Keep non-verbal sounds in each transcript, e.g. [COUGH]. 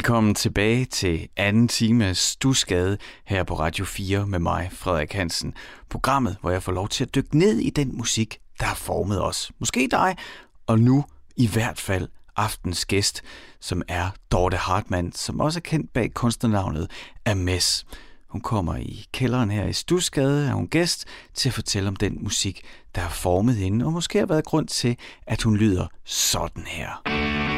Velkommen tilbage til anden time Stusgade her på Radio 4 med mig, Frederik Hansen. Programmet, hvor jeg får lov til at dykke ned i den musik, der har formet os. Måske dig, og nu i hvert fald aftens gæst, som er Dorte Hartmann, som også er kendt bag kunstnernavnet Ames. Hun kommer i kælderen her i Stusgade, er hun gæst til at fortælle om den musik, der har formet hende, og måske har været grund til, at hun lyder sådan her.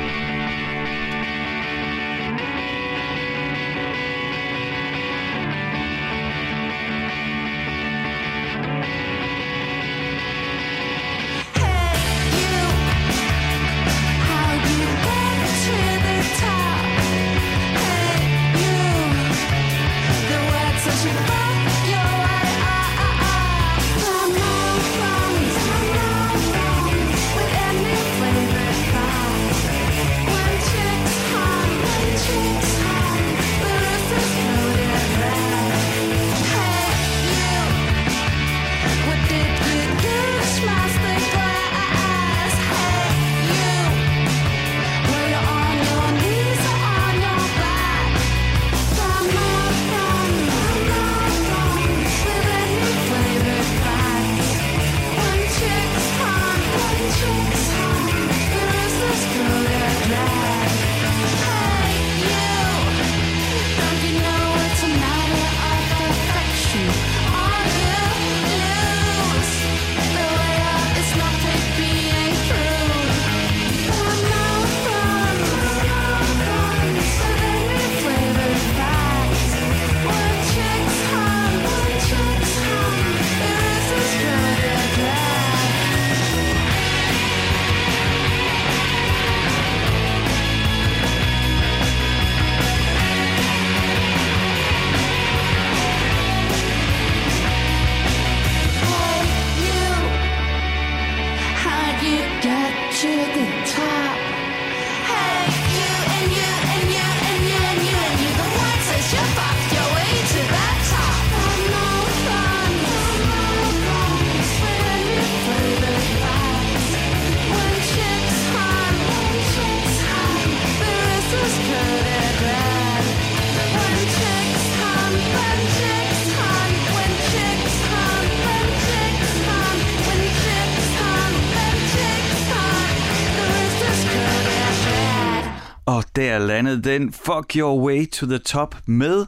Der landede den Fuck Your Way to the Top med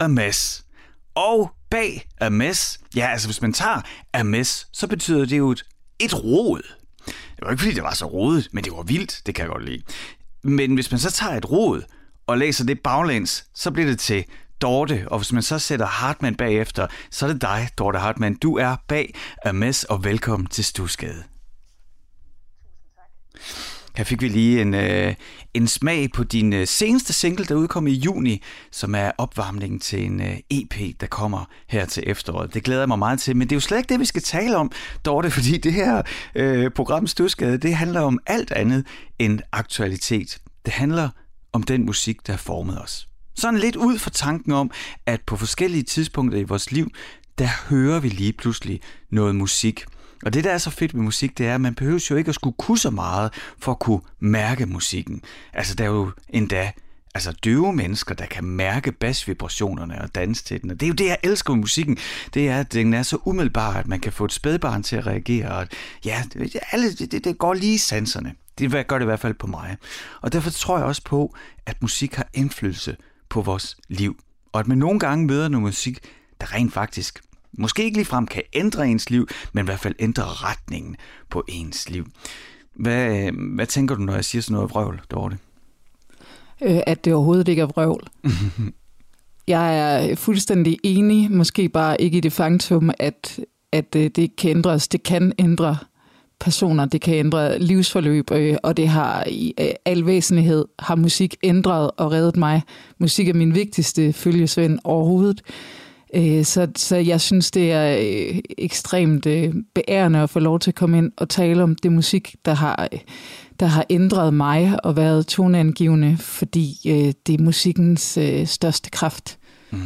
A Mess. Og bag A Mess, ja altså hvis man tager A Mess, så betyder det jo et, et rod. Det var ikke fordi det var så rodet, men det var vildt, det kan jeg godt lide. Men hvis man så tager et rod og læser det baglæns, så bliver det til Dorte, og hvis man så sætter Hartmann bagefter, så er det dig, Dorte Hartmann. Du er bag A Mess, og velkommen til Stusgade. Her fik vi lige en, øh, en smag på din øh, seneste single, der udkom i juni, som er opvarmningen til en øh, EP, der kommer her til efteråret. Det glæder jeg mig meget til, men det er jo slet ikke det, vi skal tale om, Dorte, [LAUGHS] fordi det her øh, program Stusgade, det handler om alt andet end aktualitet. Det handler om den musik, der har formet os. Sådan lidt ud fra tanken om, at på forskellige tidspunkter i vores liv, der hører vi lige pludselig noget musik – og det, der er så fedt med musik, det er, at man behøver jo ikke at skulle kunne så meget for at kunne mærke musikken. Altså, der er jo endda altså døve mennesker, der kan mærke basvibrationerne og danse til den. Og det er jo det, jeg elsker med musikken. Det er, at den er så umiddelbar, at man kan få et spædbarn til at reagere. Og ja, alle, det, det går lige i sanserne. Det gør det i hvert fald på mig. Og derfor tror jeg også på, at musik har indflydelse på vores liv. Og at man nogle gange møder noget musik, der rent faktisk måske ikke ligefrem kan ændre ens liv, men i hvert fald ændre retningen på ens liv. Hvad, hvad tænker du, når jeg siger sådan noget vrøvl, Dorte? Øh, at det overhovedet ikke er vrøvl. [LAUGHS] jeg er fuldstændig enig, måske bare ikke i det faktum, at, at øh, det kan ændres. Det kan ændre personer, det kan ændre livsforløb, øh, og det har i al væsentlighed har musik ændret og reddet mig. Musik er min vigtigste følgesvend overhovedet. Øh, så, så jeg synes, det er øh, ekstremt øh, beærende at få lov til at komme ind og tale om det musik, der har, øh, der har ændret mig og været toneangivende, fordi øh, det er musikkens øh, største kraft. Mm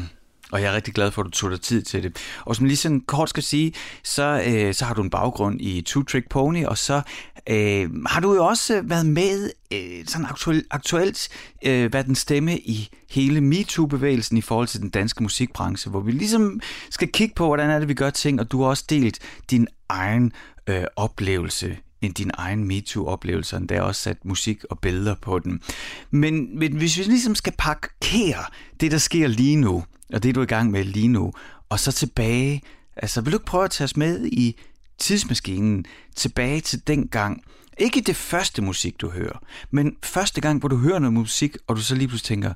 og jeg er rigtig glad for, at du tog dig tid til det. Og som lige sådan kort skal sige, så, øh, så har du en baggrund i Two Trick Pony, og så øh, har du jo også været med øh, sådan aktuelt, aktuelt øh, været den stemme i hele MeToo-bevægelsen i forhold til den danske musikbranche, hvor vi ligesom skal kigge på, hvordan er det, vi gør ting, og du har også delt din egen øh, oplevelse end din egen MeToo-oplevelse, og der også sat musik og billeder på den. Men, men hvis vi ligesom skal parkere det, der sker lige nu, og det, du i gang med lige nu, og så tilbage, altså vil du ikke prøve at tage os med i tidsmaskinen, tilbage til den gang, ikke det første musik, du hører, men første gang, hvor du hører noget musik, og du så lige pludselig tænker,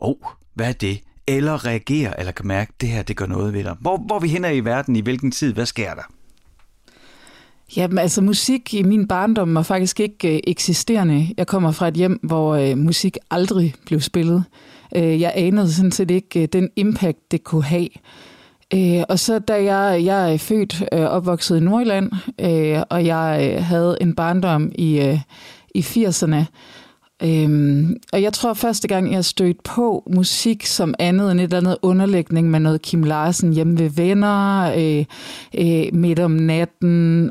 åh, oh, hvad er det? Eller reagerer, eller kan mærke, at det her, det gør noget ved dig. Hvor, hvor vi hænder i verden, i hvilken tid, hvad sker der? Jamen altså musik i min barndom var faktisk ikke øh, eksisterende. Jeg kommer fra et hjem, hvor øh, musik aldrig blev spillet. Øh, jeg anede sådan set ikke øh, den impact, det kunne have. Øh, og så da jeg, jeg er født øh, opvokset i Nordjylland, øh, og jeg øh, havde en barndom i, øh, i 80'erne, Øhm, og jeg tror første gang, jeg stødte på musik som andet end et eller andet underlægning med noget Kim Larsen hjemme ved venner, øh, øh, midt om natten,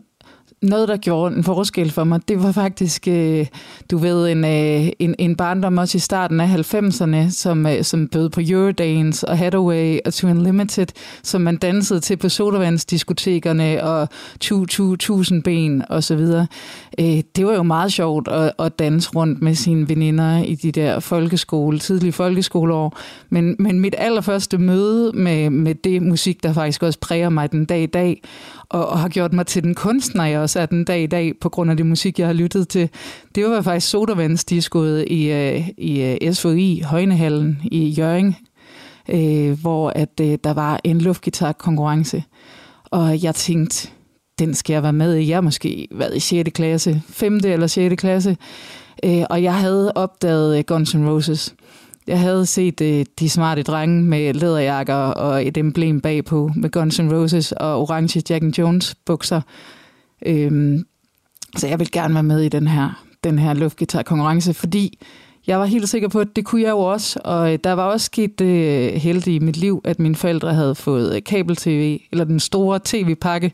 noget, der gjorde en forskel for mig, det var faktisk, øh, du ved, en, øh, en, en barndom også i starten af 90'erne, som, øh, som bød på Eurodance og Hathaway og To Unlimited, som man dansede til på sodavandsdiskotekerne og 2000 ben og så videre. Øh, det var jo meget sjovt at, at danse rundt med sine veninder i de der folkeskole, tidlige folkeskoleår. Men, men mit allerførste møde med, med det musik, der faktisk også præger mig den dag i dag, og, og har gjort mig til den kunstner, jeg også er den dag i dag, på grund af det musik, jeg har lyttet til. Det var faktisk sodavandsdiskoet i, uh, i øh, SVI, Højnehallen i Jøring, uh, øh, hvor at der var en luftgitarkonkurrence. Og jeg tænkte, den skal jeg være med i. Jeg har måske været i 6. klasse, 5. eller 6. klasse, uh, og jeg havde opdaget Guns N' Roses. Jeg havde set øh, de smarte drenge med læderjakker og et emblem bagpå med Guns N' Roses og orange Jack and Jones bukser. Øhm, så jeg vil gerne være med i den her, den her luftgitarkonkurrence, fordi jeg var helt sikker på, at det kunne jeg jo også. Og øh, der var også sket det øh, heldige i mit liv, at mine forældre havde fået øh, kabel-tv, eller den store tv-pakke,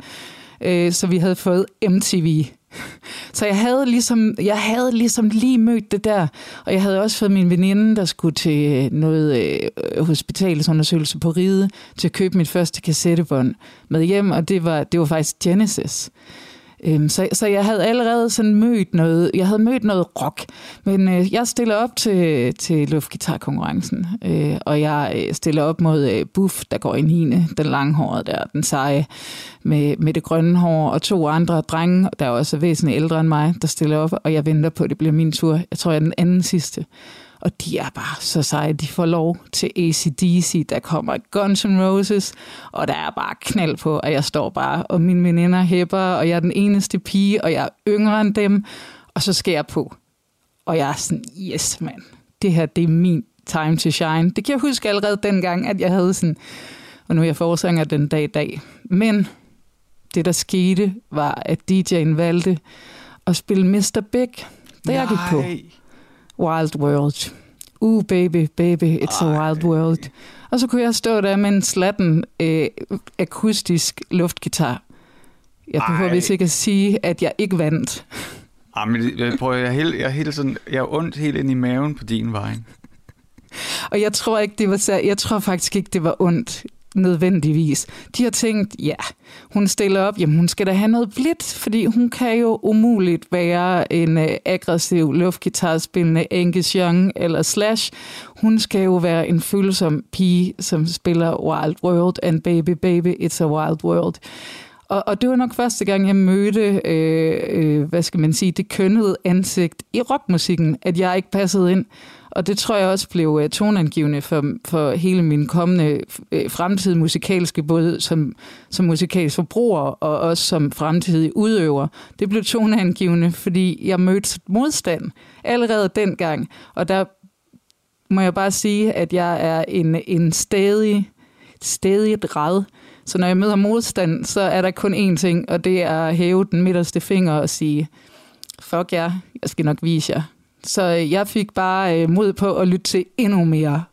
øh, så vi havde fået MTV. [LAUGHS] Så jeg havde, ligesom, jeg havde ligesom lige mødt det der, og jeg havde også fået min veninde, der skulle til øh, noget øh, hospitalsundersøgelse på Ride, til at købe mit første kassettebånd med hjem, og det var, det var faktisk Genesis. Øhm, så, så jeg havde allerede sådan mødt noget, jeg havde mødt noget rock, men øh, jeg stiller op til, til luftgitarkonkurrencen, øh, og jeg øh, stiller op mod øh, Buff, der går i 9. den langhårede der, den seje, med, med det grønne hår, og to andre drenge, der er også væsentligt ældre end mig, der stiller op, og jeg venter på, at det bliver min tur. Jeg tror, jeg er den anden sidste. Og de er bare så seje. De får lov til ACDC. Der kommer Guns N' Roses, og der er bare knald på, og jeg står bare, og mine veninder hæpper, og jeg er den eneste pige, og jeg er yngre end dem, og så skal jeg på. Og jeg er sådan, yes mand, det her det er min time to shine. Det kan jeg huske allerede dengang, at jeg havde sådan, og nu er jeg forsanger den dag i dag. Men det, der skete, var, at DJ'en valgte at spille Mr. Big, da jeg gik på. Wild World. Uh, baby, baby, it's Ej. a wild world. Og så kunne jeg stå der med en slatten øh, akustisk luftgitar. Jeg behøver vist ikke at sige, at jeg ikke vandt. Jeg, prøver, jeg, er helt, jeg, helt sådan, jeg er ondt helt ind i maven på din vej. Og jeg tror ikke, det var så, jeg tror faktisk ikke, det var ondt nødvendigvis. De har tænkt, ja, hun stiller op, jamen hun skal da have noget blidt, fordi hun kan jo umuligt være en uh, aggressiv luftgitarspillende Angus Young eller Slash. Hun skal jo være en følsom pige, som spiller Wild World and Baby Baby, It's a Wild World. Og, og det var nok første gang, jeg mødte, øh, øh, hvad skal man sige, det kønnede ansigt i rockmusikken, at jeg ikke passede ind. Og det tror jeg også blev øh, tonangivende for, for hele min kommende øh, fremtid musikalske, både som, som musikalsk forbruger og også som fremtidig udøver. Det blev tonangivende, fordi jeg mødte modstand allerede dengang. Og der må jeg bare sige, at jeg er en, en stadig, stadig ræd. Så når jeg møder modstand, så er der kun én ting, og det er at hæve den midterste finger og sige, fuck jer, jeg skal nok vise jer. Så øh, jeg fik bare øh, mod på at lytte til endnu mere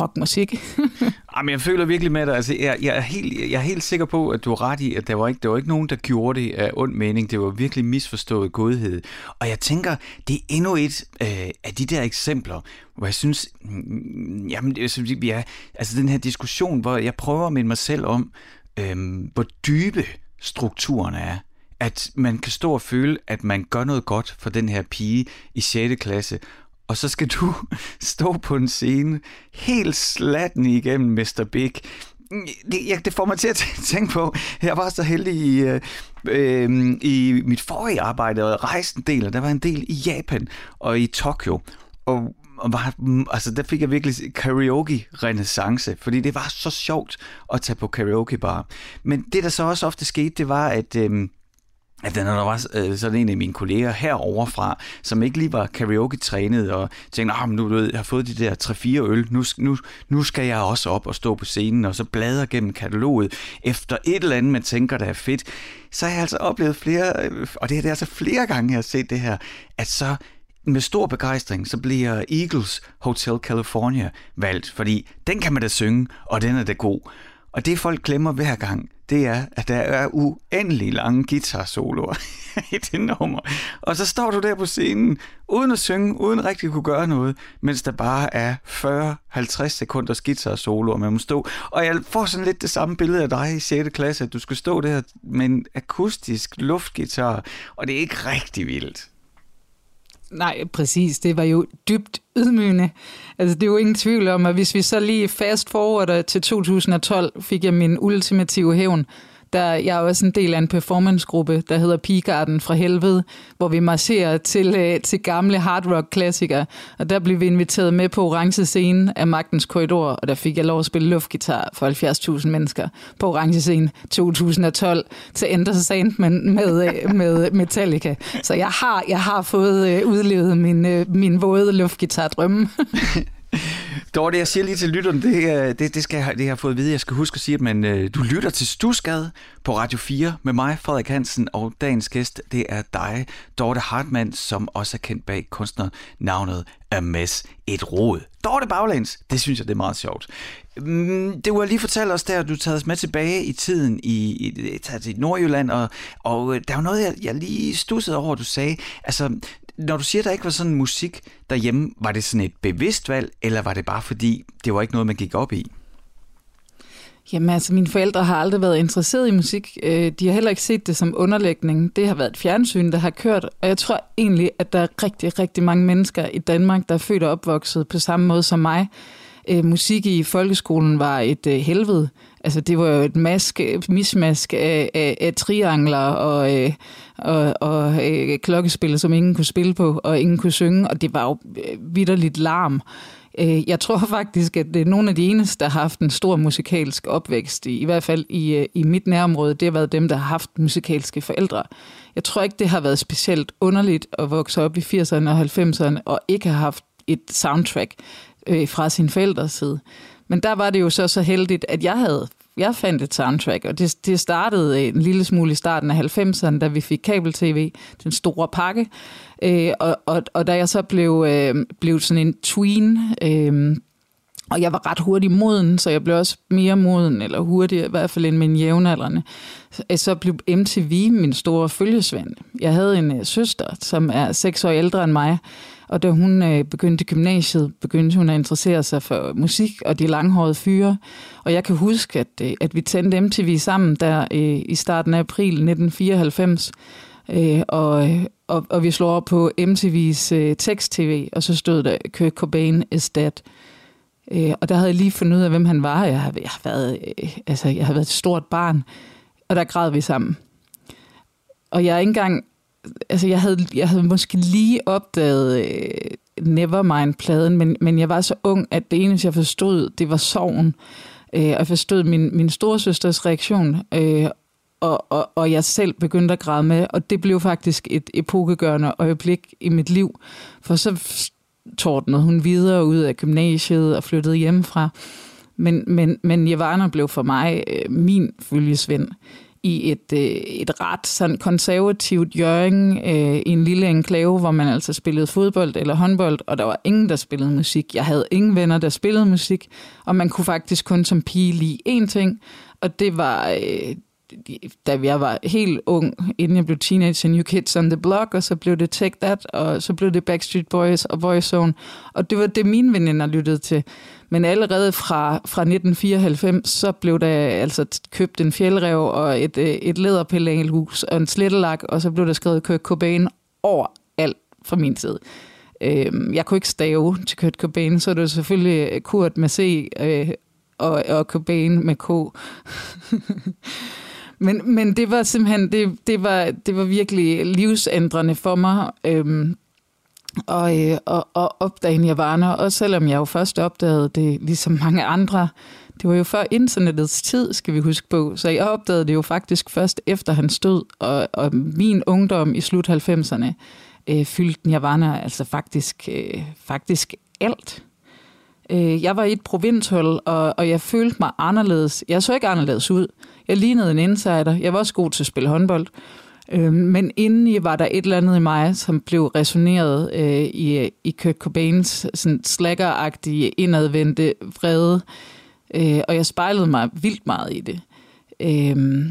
rockmusik. [LAUGHS] Jamen, jeg føler virkelig med dig. Altså, jeg, jeg, er helt, jeg er helt sikker på, at du har ret i, at der var, ikke, der var ikke nogen, der gjorde det af ond mening. Det var virkelig misforstået godhed. Og jeg tænker, det er endnu et øh, af de der eksempler, hvor jeg synes, mm, mm jamen, det, vi er, altså den her diskussion, hvor jeg prøver at minde mig selv om, øh, hvor dybe strukturerne er at man kan stå og føle, at man gør noget godt for den her pige i 6. klasse, og så skal [LAUGHS] du stå på en scene helt slatten igennem Mr. Big. Det, jeg, det får mig til at tænke på, jeg var så heldig i, øh, øh, i mit forrige arbejde og rejste en del, og der var en del i Japan og i Tokyo. Og var, mm, altså der fik jeg virkelig karaoke-renaissance, fordi det var så sjovt at tage på karaoke bar. Men det, der så også ofte skete, det var, at øh, at når der var øh, sådan en af mine kolleger herovre fra, som ikke lige var karaoke-trænet, og tænkte, ah, nu du ved, jeg har fået de der 3-4 øl, nu, nu, nu skal jeg også op og stå på scenen, og så bladre gennem kataloget efter et eller andet, man tænker, der er fedt. Så har jeg altså oplevet flere, øh, og det er det altså flere gange, jeg har set det her, at så med stor begejstring, så bliver Eagles Hotel California valgt, fordi den kan man da synge, og den er da god. Og det folk glemmer hver gang, det er, at der er uendelig lange guitar-soloer [LAUGHS] i det nummer. Og så står du der på scenen, uden at synge, uden rigtig at kunne gøre noget, mens der bare er 40-50 sekunders guitar-soloer, man må stå. Og jeg får sådan lidt det samme billede af dig i 6. klasse, at du skal stå der med en akustisk luftgitar, og det er ikke rigtig vildt. Nej, præcis. Det var jo dybt ydmygende. Altså, det er jo ingen tvivl om, at hvis vi så lige fast forwarder til 2012, fik jeg min ultimative hævn der jeg er også en del af en performancegruppe, der hedder Pigarden fra Helvede, hvor vi marcherer til, øh, til gamle hard rock klassikere. Og der blev vi inviteret med på orange scene af Magtens Korridor, og der fik jeg lov at spille luftgitar for 70.000 mennesker på orange scene 2012 til Enter Sandman med, øh, med Metallica. Så jeg har, jeg har fået øh, udlevet min, øh, min våde luftgitar-drømme. [LAUGHS] Dorte, jeg siger lige til lytteren, det, øh, det, det, skal jeg, det har jeg fået at vide. Jeg skal huske at sige, at man, øh, du lytter til Stusgade på Radio 4 med mig, Frederik Hansen, og dagens gæst, det er dig, Dorte Hartmann, som også er kendt bag kunstnernavnet Ames Et Råd. Dorte Baglands, det synes jeg, det er meget sjovt. Mm, det var lige fortalt os der, at du taget os med tilbage i tiden i, i, i Nordjylland, og, og øh, der var noget, jeg, jeg lige stussede over, du sagde. Altså, når du siger, at der ikke var sådan musik derhjemme, var det sådan et bevidst valg, eller var det bare fordi, det var ikke noget, man gik op i? Jamen altså, mine forældre har aldrig været interesseret i musik. Øh, de har heller ikke set det som underlægning. Det har været et fjernsyn, der har kørt. Og jeg tror egentlig, at der er rigtig, rigtig mange mennesker i Danmark, der er født og opvokset på samme måde som mig. Øh, musik i folkeskolen var et øh, helvede. Altså, det var jo et mask, mismask af, af, af triangler og, øh, og, og øh, klokkespil, som ingen kunne spille på, og ingen kunne synge, og det var jo øh, vidderligt larm. Øh, jeg tror [LAUGHS] faktisk, at det er nogle af de eneste, der har haft en stor musikalsk opvækst, i, i hvert fald i, øh, i mit nærområde, det har været dem, der har haft musikalske forældre. Jeg tror ikke, det har været specielt underligt at vokse op i 80'erne og 90'erne og ikke have haft et soundtrack øh, fra sin forældres side. Men der var det jo så så heldigt, at jeg havde jeg fandt et soundtrack, og det, det startede øh, en lille smule i starten af 90'erne, da vi fik kabel-tv, den store pakke. Øh, og, og, og da jeg så blev, øh, blev sådan en tween, øh, og jeg var ret hurtig moden, så jeg blev også mere moden, eller hurtigere i hvert fald end min jævnaldrende. Øh, så blev MTV min store følgesvend. Jeg havde en øh, søster, som er seks år ældre end mig, og da hun øh, begyndte gymnasiet, begyndte hun at interessere sig for musik og de langhårede fyre. Og jeg kan huske, at, øh, at vi tændte MTV sammen der øh, i starten af april 1994. Øh, og, øh, og, og vi slår op på MTV's øh, tekst-tv, og så stod der, Kurt Cobain is dead. Øh, og der havde jeg lige fundet ud af, hvem han var. Jeg har, jeg har, været, øh, altså, jeg har været et stort barn, og der græd vi sammen. Og jeg er ikke engang altså jeg havde, jeg havde måske lige opdaget øh, Nevermind-pladen, men, men jeg var så ung, at det eneste, jeg forstod, det var sorgen. Øh, og jeg forstod min, min storesøsters reaktion, øh, og, og, og jeg selv begyndte at græde med, og det blev faktisk et epokegørende øjeblik i mit liv, for så tordnede hun videre ud af gymnasiet og flyttede hjemmefra. Men, men, men Nirvana blev for mig øh, min følgesvend i et, øh, et ret sådan konservativt Jørgen øh, i en lille enklave, hvor man altså spillede fodbold eller håndbold, og der var ingen, der spillede musik. Jeg havde ingen venner, der spillede musik, og man kunne faktisk kun som pige lide én ting, og det var, øh, da jeg var helt ung, inden jeg blev teenager, New Kids on the Block, og så blev det Take That, og så blev det Backstreet Boys og Boyzone, og det var det, mine veninder lyttede til. Men allerede fra, fra 1994, så blev der altså købt en fjeldrev og et, øh, et læderpillangelhus og en slettelak, og så blev der skrevet Kurt Cobain over alt fra min tid. Øhm, jeg kunne ikke stave til Kurt Cobain, så det var selvfølgelig Kurt med C øh, og, og Cobain med K. [LAUGHS] men, men det var simpelthen, det, det, var, det var virkelig livsændrende for mig. Øhm, og, øh, og, og opdage Nirvana, og selvom jeg jo først opdagede det, ligesom mange andre. Det var jo før internettets tid, skal vi huske på, så jeg opdagede det jo faktisk først efter han stod, og, og min ungdom i slut 90'erne øh, fyldte Nirvana altså faktisk, øh, faktisk alt. Øh, jeg var i et provinshold, og, og jeg følte mig anderledes. Jeg så ikke anderledes ud. Jeg lignede en insider. Jeg var også god til at spille håndbold. Øh, men indeni var der et eller andet i mig, som blev resoneret øh, i, i Kurt Cobains sådan slaggeragtige, indadvendte vrede. Øh, og jeg spejlede mig vildt meget i det. Øh,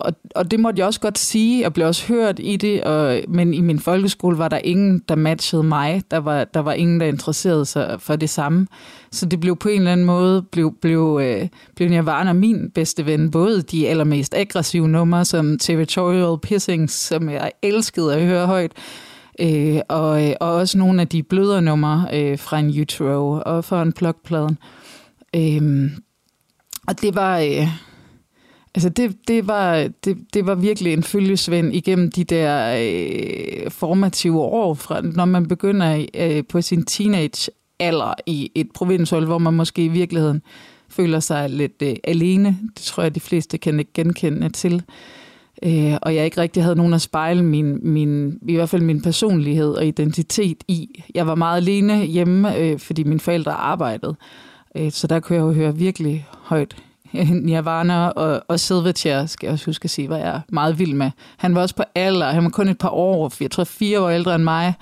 og, og det måtte jeg også godt sige. og blev også hørt i det, og, men i min folkeskole var der ingen, der matchede mig. Der var, der var ingen, der interesserede sig for det samme. Så det blev på en eller anden måde, blev, blev, øh, blev Nirvana min bedste ven. Både de allermest aggressive numre, som Territorial Pissing, som jeg elskede at høre højt, øh, og, øh, og også nogle af de blødere numre øh, fra en Utero og fra en plugpladen. Øh, og det var... Øh, Altså det, det, var, det, det var virkelig en følgesvend igennem de der øh, formative år, fra, når man begynder øh, på sin teenage alder i et provinshold, hvor man måske i virkeligheden føler sig lidt øh, alene. Det tror jeg, de fleste kan ikke genkende til. Øh, og jeg ikke rigtig havde nogen at spejle min, min, i hvert fald min personlighed og identitet i. Jeg var meget alene hjemme, øh, fordi mine forældre arbejdede. Øh, så der kunne jeg jo høre virkelig højt [LAUGHS] Nirvana og, og Silverchair, skal jeg også huske at sige, var jeg meget vild med. Han var også på alder, han var kun et par år, jeg tror fire år ældre end mig,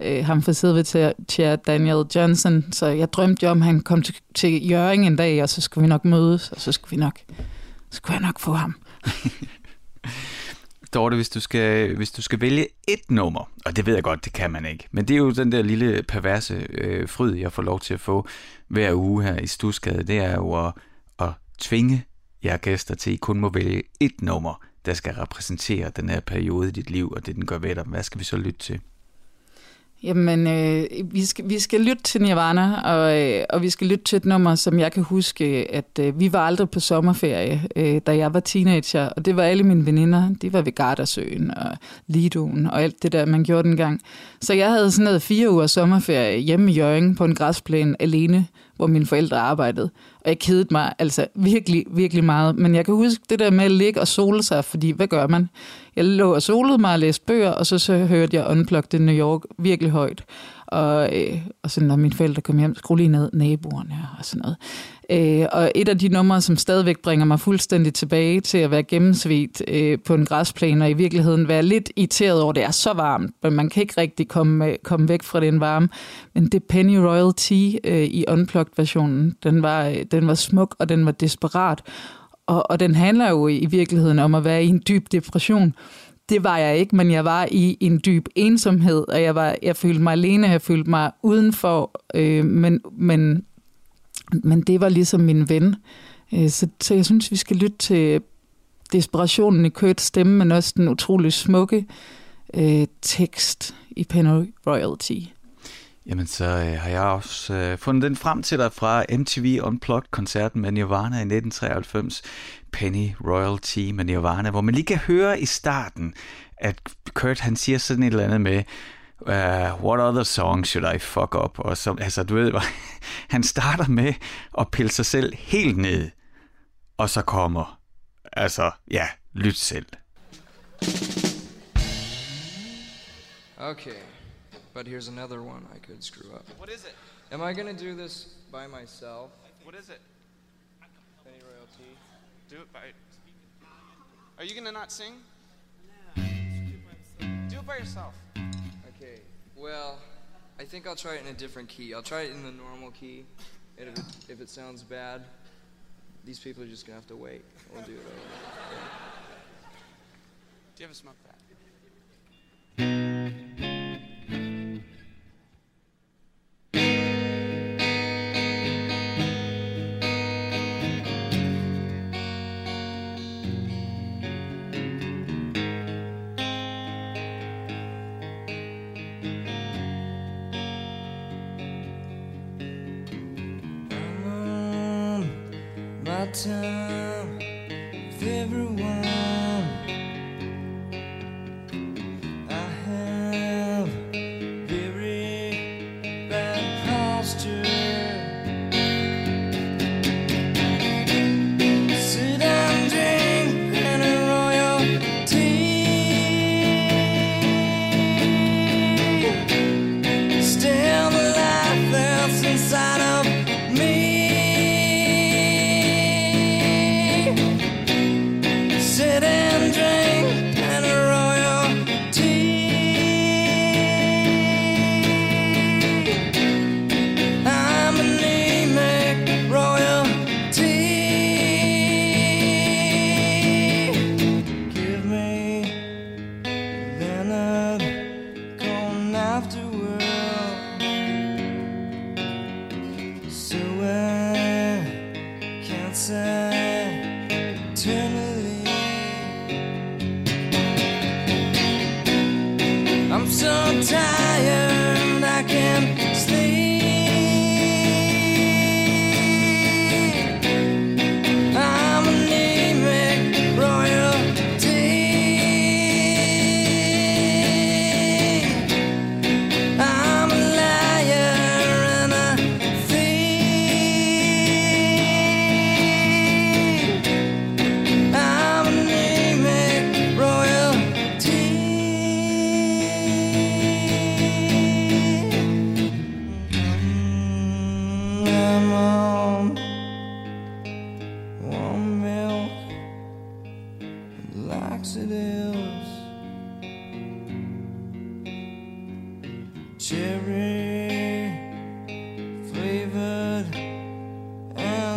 øh, ham fra Silverchair, Daniel Johnson, så jeg drømte jo om, at han kom til, til Jøring en dag, og så skulle vi nok mødes, og så skulle vi nok, så skulle jeg nok få ham. [LAUGHS] Dorte, hvis du, skal, hvis du skal vælge et nummer, og det ved jeg godt, det kan man ikke, men det er jo den der lille perverse øh, fryd, jeg får lov til at få hver uge her i Stusgade, det er jo at tvinge jer gæster til, at I kun må vælge et nummer, der skal repræsentere den her periode i dit liv, og det den gør ved dig. Hvad skal vi så lytte til? Jamen, øh, vi, skal, vi skal lytte til Nirvana, og, øh, og vi skal lytte til et nummer, som jeg kan huske, at øh, vi var aldrig på sommerferie, øh, da jeg var teenager, og det var alle mine veninder, de var ved Gardasøen og Lidoen og alt det der, man gjorde dengang. Så jeg havde sådan noget fire uger sommerferie hjemme i Jørgen på en græsplæne alene, hvor mine forældre arbejdede. Og jeg kedede mig altså virkelig, virkelig meget. Men jeg kan huske det der med at ligge og sole sig, fordi hvad gør man? Jeg lå og solede mig og læste bøger, og så, så hørte jeg Unplugged in New York virkelig højt. Og, øh, og sådan, når mine forældre kom hjem, skru lige ned naboerne og sådan noget. Øh, og et af de numre, som stadigvæk bringer mig fuldstændig tilbage til at være gennemsvigt øh, på en græsplæne, og i virkeligheden være lidt irriteret over, at det er så varmt, men man kan ikke rigtig komme, øh, komme væk fra den varme. Men det Penny Royalty øh, i Unplugged-versionen, den var, øh, den var smuk, og den var desperat. Og, og den handler jo i virkeligheden om at være i en dyb depression. Det var jeg ikke, men jeg var i en dyb ensomhed, og jeg, var, jeg følte mig alene, jeg følte mig udenfor, øh, men, men men det var ligesom min ven. Øh, så, så jeg synes, vi skal lytte til desperationen i Kurt's stemme, men også den utrolig smukke øh, tekst i Penny Royalty. Jamen, så øh, har jeg også øh, fundet den frem til dig fra MTV Unplugged-koncerten med Nirvana i 1993, Penny Royalty med Nirvana, hvor man lige kan høre i starten, at Kurt han siger sådan et eller andet med, uh, what other song should I fuck up? Og så, altså, du ved, [LAUGHS] han starter med at pille sig selv helt ned, og så kommer, altså, ja, lyt selv. Okay, but here's another one I could screw up. What is it? Am I gonna do this by myself? What is it? Any royalty. Do it by. Are you gonna not sing? No. Do it by yourself. Okay, well, I think I'll try it in a different key. I'll try it in the normal key. And if it, if it sounds bad, these people are just gonna have to wait. We'll do it over. Do you have a smoke pack?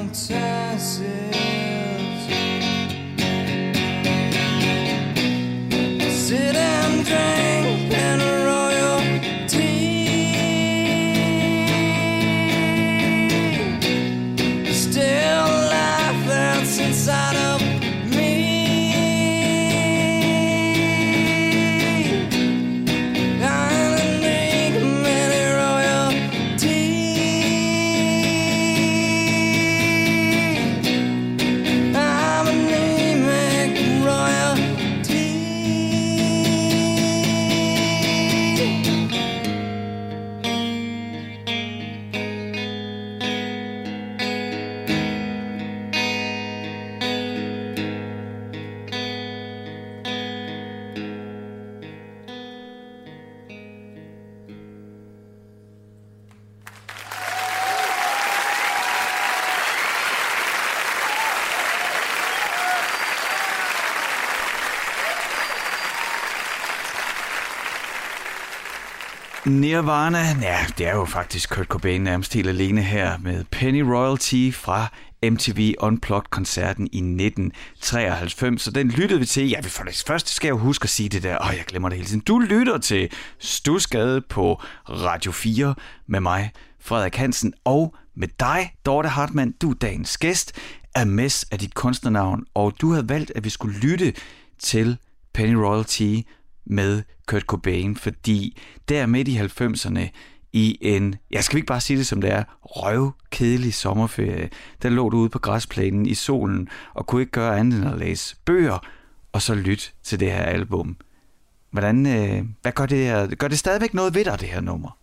fantastic. Nirvana, ja, det er jo faktisk Kurt Cobain nærmest helt alene her med Penny Royalty fra MTV Unplugged-koncerten i 1993. Så den lyttede vi til. Ja, for det første skal jeg jo huske at sige det der. Åh, jeg glemmer det hele tiden. Du lytter til Stusgade på Radio 4 med mig, Frederik Hansen, og med dig, Dorte Hartmann. Du er dagens gæst. Ames er dit kunstnernavn, og du havde valgt, at vi skulle lytte til Penny Royalty med Kurt Cobain, fordi der midt i 90'erne i en, jeg skal ikke bare sige det som det er, røvkedelig sommerferie, der lå du ude på græsplænen i solen og kunne ikke gøre andet end at læse bøger og så lytte til det her album. Hvordan, øh, hvad gør det her? Gør det stadigvæk noget ved dig, det her nummer?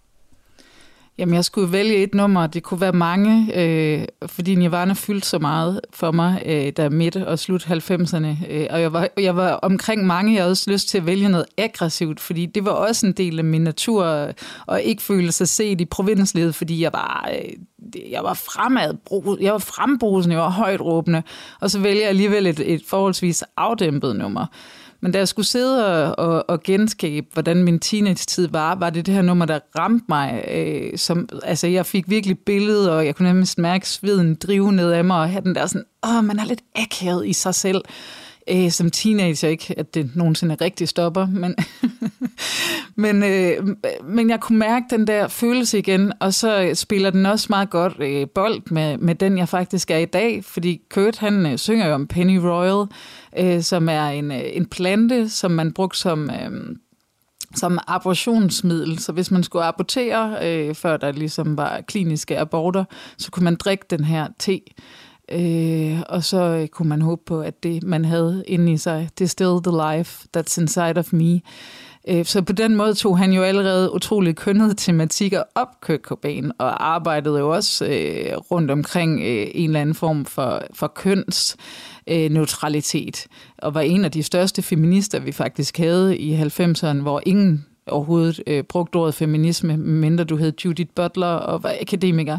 Jamen, jeg skulle vælge et nummer. Det kunne være mange, øh, fordi Nirvana fyldte så meget for mig, øh, der midt og slut 90'erne. Øh, og jeg var, jeg var omkring mange. Jeg havde også lyst til at vælge noget aggressivt, fordi det var også en del af min natur, og ikke føle sig set i provinslivet, fordi jeg var øh, jeg var fremad, jeg var frembrusende, jeg var højt råbende, og så vælger jeg alligevel et, et forholdsvis afdæmpet nummer. Men da jeg skulle sidde og, og, og genskabe, hvordan min teenage-tid var, var det det her nummer, der ramte mig. Øh, som, altså, jeg fik virkelig billeder, og jeg kunne nemlig mærke sveden drive ned af mig, og have den der sådan, åh, man er lidt akavet i sig selv øh, Øh, som teenager. Ikke at det nogensinde rigtig stopper, men, [LAUGHS] men, øh, men jeg kunne mærke den der følelse igen, og så spiller den også meget godt øh, bold med, med den, jeg faktisk er i dag, fordi Kurt, han øh, synger jo om Penny Royal, øh, som er en, øh, en plante, som man brugte som... Øh, som abortionsmiddel. Så hvis man skulle abortere, øh, før der ligesom var kliniske aborter, så kunne man drikke den her te. Øh, og så øh, kunne man håbe på, at det, man havde inde i sig, det still the life that's inside of me. Øh, så på den måde tog han jo allerede utrolig kønnede tematikker op, Kurt Cobain, og arbejdede jo også øh, rundt omkring øh, en eller anden form for, for køns øh, neutralitet, og var en af de største feminister, vi faktisk havde i 90'erne, hvor ingen overhovedet øh, brugte ordet feminisme, mindre du hed Judith Butler og var akademiker.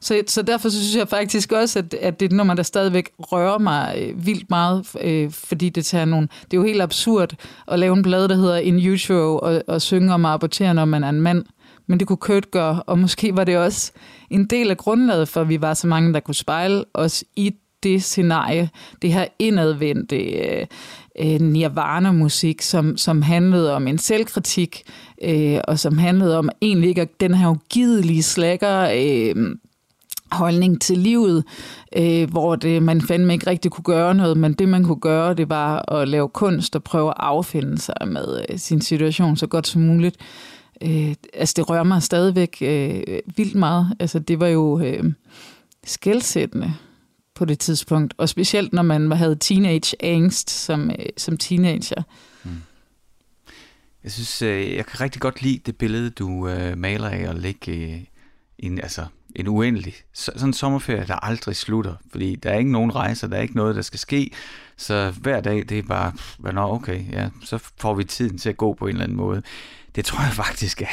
Så, så derfor så synes jeg faktisk også, at, at det er et nummer, der stadigvæk rører mig øh, vildt meget, øh, fordi det tager nogle... Det er jo helt absurd at lave en plade, der hedder In Utero, og, og synge om at abortere, når man er en mand. Men det kunne Kurt gøre, og måske var det også en del af grundlaget for, at vi var så mange, der kunne spejle os i det scenarie, det her indadvendte øh, øh, nirvana-musik, som, som handlede om en selvkritik, øh, og som handlede om egentlig ikke den her ugidelige slækker, øh, holdning til livet, øh, hvor det, man fandme ikke rigtig kunne gøre noget, men det man kunne gøre, det var at lave kunst og prøve at affinde sig med øh, sin situation så godt som muligt. Øh, altså det rører mig stadigvæk øh, vildt meget. Altså det var jo øh, skældsættende på det tidspunkt, og specielt når man havde teenage angst som, øh, som teenager. Mm. Jeg synes, øh, jeg kan rigtig godt lide det billede, du øh, maler af at lægge øh, en, altså en uendelig, sådan en sommerferie, der aldrig slutter, fordi der er ikke nogen rejser, der er ikke noget, der skal ske, så hver dag, det er bare, nå okay, ja, så får vi tiden til at gå på en eller anden måde. Det tror jeg faktisk er,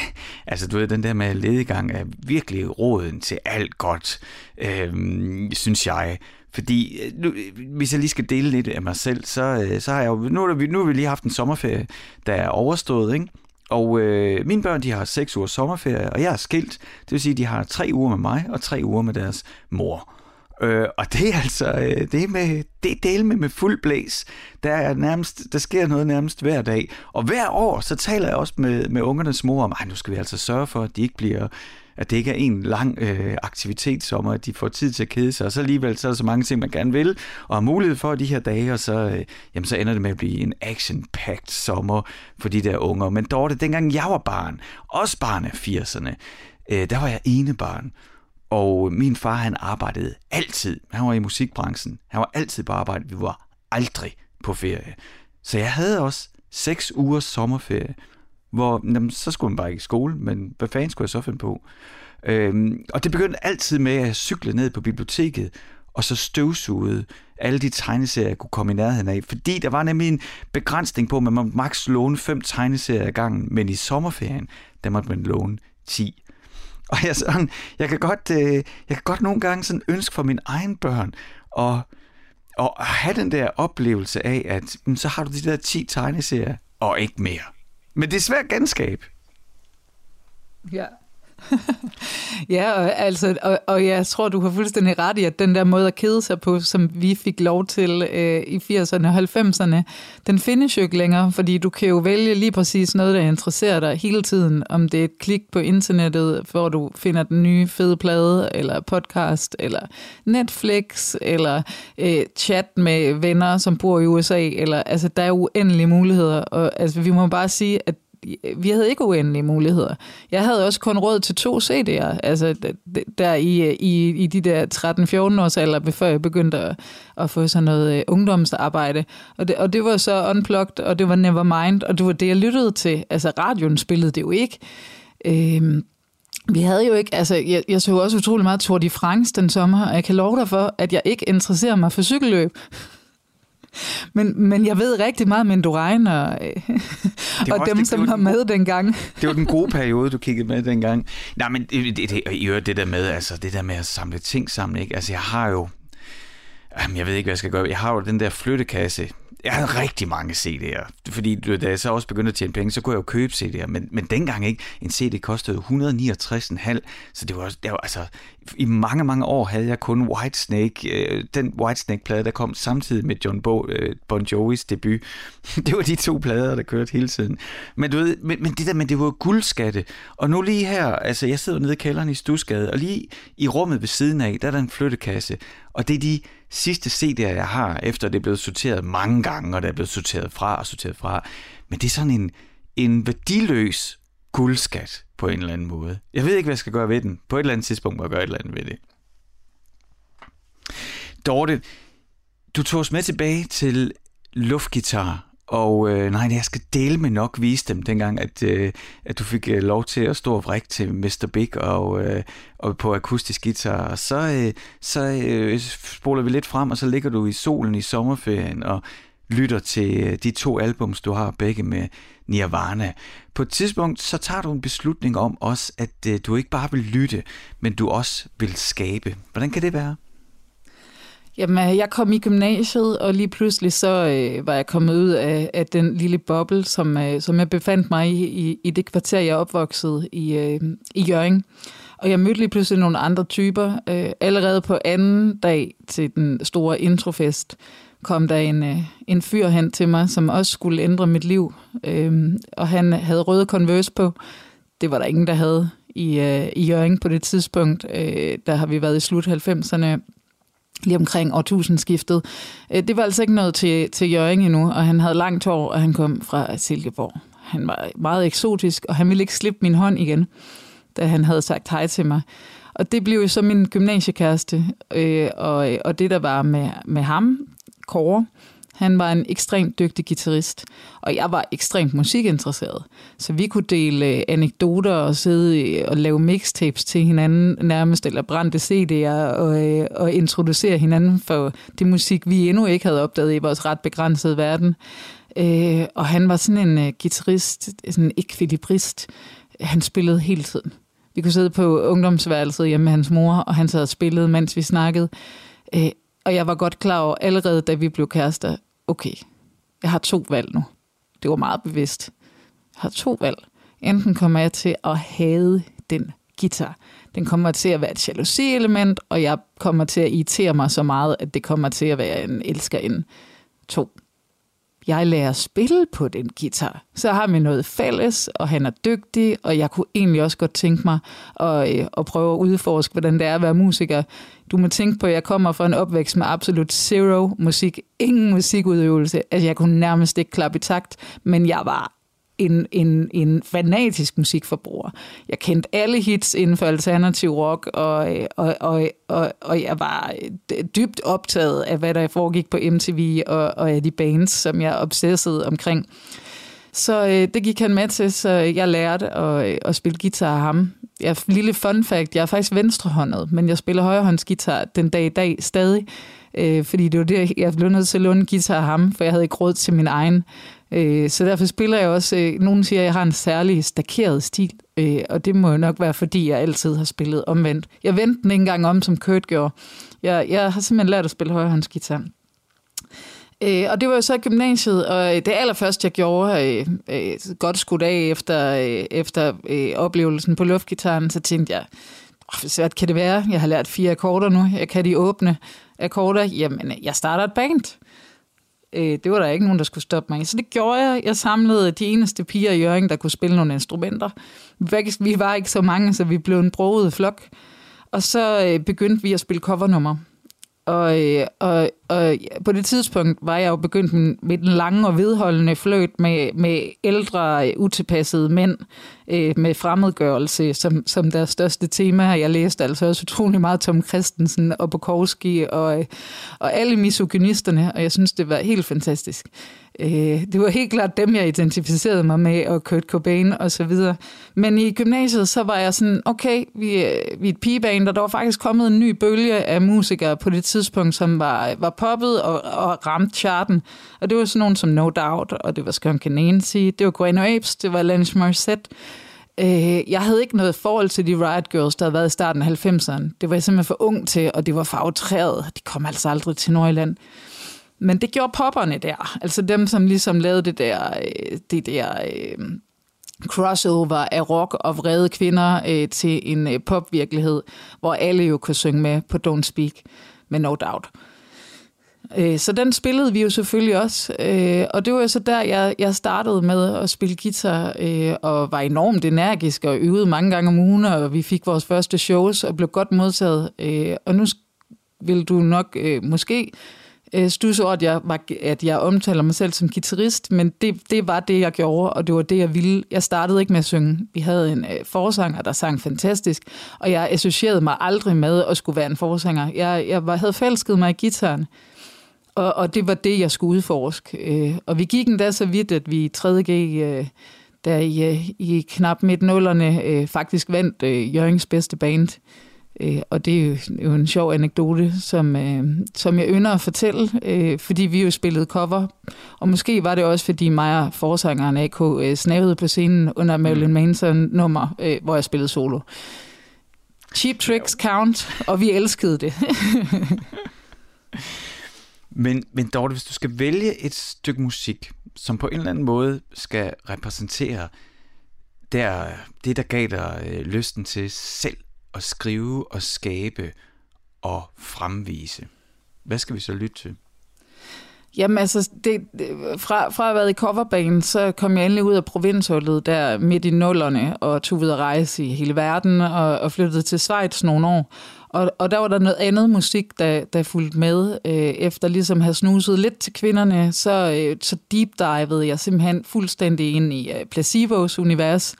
altså du ved, den der med ledegang er virkelig råden til alt godt, øhm, synes jeg. Fordi øh, nu, hvis jeg lige skal dele lidt af mig selv, så, øh, så har jeg jo, nu vi, nu har vi lige haft en sommerferie, der er overstået, ikke? Og øh, mine børn, de har seks uger sommerferie, og jeg er skilt. Det vil sige, de har tre uger med mig, og tre uger med deres mor. Øh, og det er altså, øh, det er med, det er del med, med fuld blæs. Der, er nærmest, der sker noget nærmest hver dag. Og hver år, så taler jeg også med, med ungernes mor om, nu skal vi altså sørge for, at de ikke bliver at det ikke er en lang øh, aktivitet, at de får tid til at kede sig, og så alligevel så er der så mange ting, man gerne vil, og har mulighed for de her dage, og så, øh, jamen, så ender det med at blive en action-packed sommer for de der unger. Men Dorte, dengang jeg var barn, også barn af 80'erne, øh, der var jeg ene barn, og min far, han arbejdede altid. Han var i musikbranchen. Han var altid på arbejde. Vi var aldrig på ferie. Så jeg havde også seks ugers sommerferie hvor jamen, så skulle man bare ikke i skole, men hvad fanden skulle jeg så finde på? Øhm, og det begyndte altid med at cykle ned på biblioteket, og så støvsugede alle de tegneserier, jeg kunne komme i nærheden af. Fordi der var nemlig en begrænsning på, at man måtte maks låne fem tegneserier ad gangen, men i sommerferien, der måtte man låne 10. [LAUGHS] Og jeg, sådan, jeg, kan godt, øh, jeg kan godt nogle gange sådan ønske for mine egne børn, og, og have den der oplevelse af, at så har du de der 10 tegneserier, og ikke mere. Men det er svært genskab. Ja. [LAUGHS] ja, og, altså, og, og jeg tror, du har fuldstændig ret i, at den der måde at kede sig på, som vi fik lov til øh, i 80'erne og 90'erne, den findes jo ikke længere, fordi du kan jo vælge lige præcis noget, der interesserer dig hele tiden, om det er et klik på internettet, hvor du finder den nye fede plade, eller podcast, eller Netflix, eller øh, chat med venner, som bor i USA, eller altså, der er uendelige muligheder, og altså, vi må bare sige, at vi havde ikke uendelige muligheder. Jeg havde også kun råd til to CD'er, altså der i, i, i de der 13-14 års alder, før jeg begyndte at, at få sådan noget øh, ungdomsarbejde. Og det, og det var så Unplugged, og det var Nevermind, og det var det, jeg lyttede til. Altså radioen spillede det jo ikke. Øhm, vi havde jo ikke, altså jeg, jeg så også utrolig meget Tour de France den sommer, og jeg kan love dig for, at jeg ikke interesserer mig for cykelløb. Men, men jeg ved rigtig meget om Indurain og, øh, og dem, det- som det var var den med dengang. Det var den gode periode, du kiggede med dengang. Nej, men det, det, det, det der med, altså det der med at samle ting sammen, ikke? Altså jeg har jo, jamen, jeg ved ikke, hvad jeg skal gøre. Jeg har jo den der flyttekasse. Jeg havde rigtig mange CD'er, fordi du da jeg så også begyndte at tjene penge, så kunne jeg jo købe CD'er, men, men dengang ikke. En CD kostede 169,5, så det var, det var altså, i mange, mange år havde jeg kun Whitesnake, øh, den Whitesnake-plade, der kom samtidig med John Bo, øh, Bon Jovis debut. [LAUGHS] Det var de to plader, der kørte hele tiden. Men du ved, men, men det der, men det var guldskatte. Og nu lige her, altså jeg sidder nede i kælderen i Stusgade, og lige i rummet ved siden af, der er der en flyttekasse. Og det er de sidste CD'er, jeg har, efter det er blevet sorteret mange gange, og det er blevet sorteret fra og sorteret fra. Men det er sådan en, en værdiløs guldskat på en eller anden måde. Jeg ved ikke, hvad jeg skal gøre ved den. På et eller andet tidspunkt må jeg gøre et eller andet ved det. Dorte, du tog os med tilbage til luftgitar, og øh, nej, jeg skal dele med nok vise dem dengang, at, øh, at du fik øh, lov til at stå og vrikke til Mr. Big og, øh, og på akustisk guitar. Og så, øh, så øh, spoler vi lidt frem, og så ligger du i solen i sommerferien og lytter til øh, de to albums, du har begge med Nirvana. På et tidspunkt, så tager du en beslutning om også, at øh, du ikke bare vil lytte, men du også vil skabe. Hvordan kan det være? Jamen, øh, jeg kom i gymnasiet, og lige pludselig så øh, var jeg kommet ud af, af den lille boble, som, øh, som jeg befandt mig i, i, i det kvarter, jeg opvoksede i, øh, i Jørgen. Og jeg mødte lige pludselig nogle andre typer. Øh, allerede på anden dag til den store introfest kom der en, øh, en fyr hen til mig, som også skulle ændre mit liv. Øh, og han havde røde Converse på. Det var der ingen, der havde i, øh, i Jørgen på det tidspunkt. Øh, der har vi været i slut 90'erne lige omkring årtusindskiftet. Øh, det var altså ikke noget til, til Jørgen endnu, og han havde langt hår, og han kom fra Silkeborg. Han var meget eksotisk, og han ville ikke slippe min hånd igen, da han havde sagt hej til mig. Og det blev jo så min gymnasiekæreste, øh, og, og det der var med, med ham, Kåre, han var en ekstremt dygtig guitarist, og jeg var ekstremt musikinteresseret. Så vi kunne dele øh, anekdoter og sidde og lave mixtapes til hinanden nærmest, eller brændte CD'er og, øh, og introducere hinanden for det musik, vi endnu ikke havde opdaget i vores ret begrænsede verden. Øh, og han var sådan en uh, guitarist, sådan en ekvilibrist. Han spillede hele tiden. Vi kunne sidde på ungdomsværelset hjemme med hans mor, og han sad og spillede, mens vi snakkede. Øh, og jeg var godt klar over, allerede da vi blev kærester, okay, jeg har to valg nu. Det var meget bevidst. Jeg har to valg. Enten kommer jeg til at hade den guitar. Den kommer til at være et jalousi-element, og jeg kommer til at irritere mig så meget, at det kommer til at være en elskerinde. To. Jeg lærer at spille på den guitar. Så har vi noget fælles, og han er dygtig, og jeg kunne egentlig også godt tænke mig at, øh, at prøve at udforske, hvordan det er at være musiker. Du må tænke på, at jeg kommer fra en opvækst med absolut zero musik. Ingen musikudøvelse. Altså, jeg kunne nærmest ikke klappe i takt, men jeg var en, en, en fanatisk musikforbruger. Jeg kendte alle hits inden for alternativ rock, og, og, og, og, og jeg var øh, dybt optaget af, hvad der foregik på MTV, og, og af de bands, som jeg obsessede omkring. Så øh, det gik han med til, så jeg lærte at, øh, at spille guitar af ham. Jeg, lille fun fact, jeg er faktisk venstrehåndet, men jeg spiller højrehåndsgitar den dag i dag stadig, øh, fordi det var det, jeg blev nødt til at låne guitar af ham, for jeg havde ikke råd til min egen. Øh, så derfor spiller jeg også, øh, nogen siger, at jeg har en særlig stakeret stil, øh, og det må jo nok være, fordi jeg altid har spillet omvendt. Jeg vendte den ikke engang om, som Kurt gjorde. Jeg, jeg har simpelthen lært at spille højrehåndsgitar. Øh, og det var jo så i gymnasiet, og øh, det allerførste, jeg gjorde, øh, øh, godt skudt af efter, øh, efter øh, oplevelsen på luftgitaren, så tænkte jeg, hvor svært kan det være? Jeg har lært fire akkorder nu, jeg kan de åbne akkorder. Jamen, jeg starter et band. Øh, det var der ikke nogen, der skulle stoppe mig. Så det gjorde jeg. Jeg samlede de eneste piger i Jørgen, der kunne spille nogle instrumenter. Faktisk, vi var ikke så mange, så vi blev en broget flok. Og så øh, begyndte vi at spille covernummer. Og, øh, og, og øh, på det tidspunkt var jeg jo begyndt med den lange og vedholdende fløjt med, med ældre, øh, utilpassede mænd øh, med fremmedgørelse som, som deres største tema. Jeg læste altså også utrolig meget Tom Christensen og Bukowski og, øh, og alle misogynisterne, og jeg synes, det var helt fantastisk. Øh, det var helt klart dem, jeg identificerede mig med, og Kurt Cobain og så videre. Men i gymnasiet, så var jeg sådan, okay, vi, vi er et pigeband, og der var faktisk kommet en ny bølge af musikere på det tidspunkt, som var, var poppet og, og ramte charten. Og det var sådan nogen som No Doubt, og det var Skunk Nancy, det var Guano Apes, det var Alanis Morissette. Øh, jeg havde ikke noget forhold til de Riot Girls, der havde været i starten af 90'erne. Det var jeg simpelthen for ung til, og det var for. De kom altså aldrig til Nordjylland. Men det gjorde popperne der. Altså dem, som ligesom lavede det der, øh, det der øh, crossover af rock og vrede kvinder øh, til en øh, popvirkelighed, hvor alle jo kunne synge med på Don't Speak med No Doubt. Øh, Øh, så den spillede vi jo selvfølgelig også, øh, og det var jo så der, jeg, jeg startede med at spille guitar, øh, og var enormt energisk og øvede mange gange om ugen, og vi fik vores første shows og blev godt modtaget. Øh, Og nu vil du nok øh, måske øh, stusse over, at jeg, var, at jeg omtaler mig selv som guitarist, men det, det var det, jeg gjorde, og det var det, jeg ville. Jeg startede ikke med at synge. Vi havde en øh, forsanger, der sang fantastisk, og jeg associerede mig aldrig med at skulle være en forsanger. Jeg, jeg var, havde forelsket mig i gitaren, og, og det var det, jeg skulle udforske. Øh, og vi gik endda så vidt, at vi i 3.G, øh, der i, øh, i knap midt nullerne, øh, faktisk vandt øh, Jørgens bedste band. Øh, og det er jo, jo en sjov anekdote, som, øh, som jeg ynder at fortælle, øh, fordi vi jo spillede cover. Og måske var det også, fordi mig og forsangeren AK øh, snavede på scenen under Marilyn Manson-nummer, øh, hvor jeg spillede solo. Cheap tricks count, og vi elskede det. [LAUGHS] Men, men Dorte, hvis du skal vælge et stykke musik, som på en eller anden måde skal repræsentere der, det, der gav dig øh, lysten til selv at skrive og skabe og fremvise, hvad skal vi så lytte til? Jamen altså, det, det, fra, fra at have været i coverband, så kom jeg endelig ud af provinshullet der midt i nullerne, og tog ud at rejse i hele verden, og, og flyttede til Schweiz nogle år. Og, og der var der noget andet musik, der, der fulgte med. Øh, efter ligesom at have snuset lidt til kvinderne, så, øh, så deep divede jeg simpelthen fuldstændig ind i øh, Placebos univers,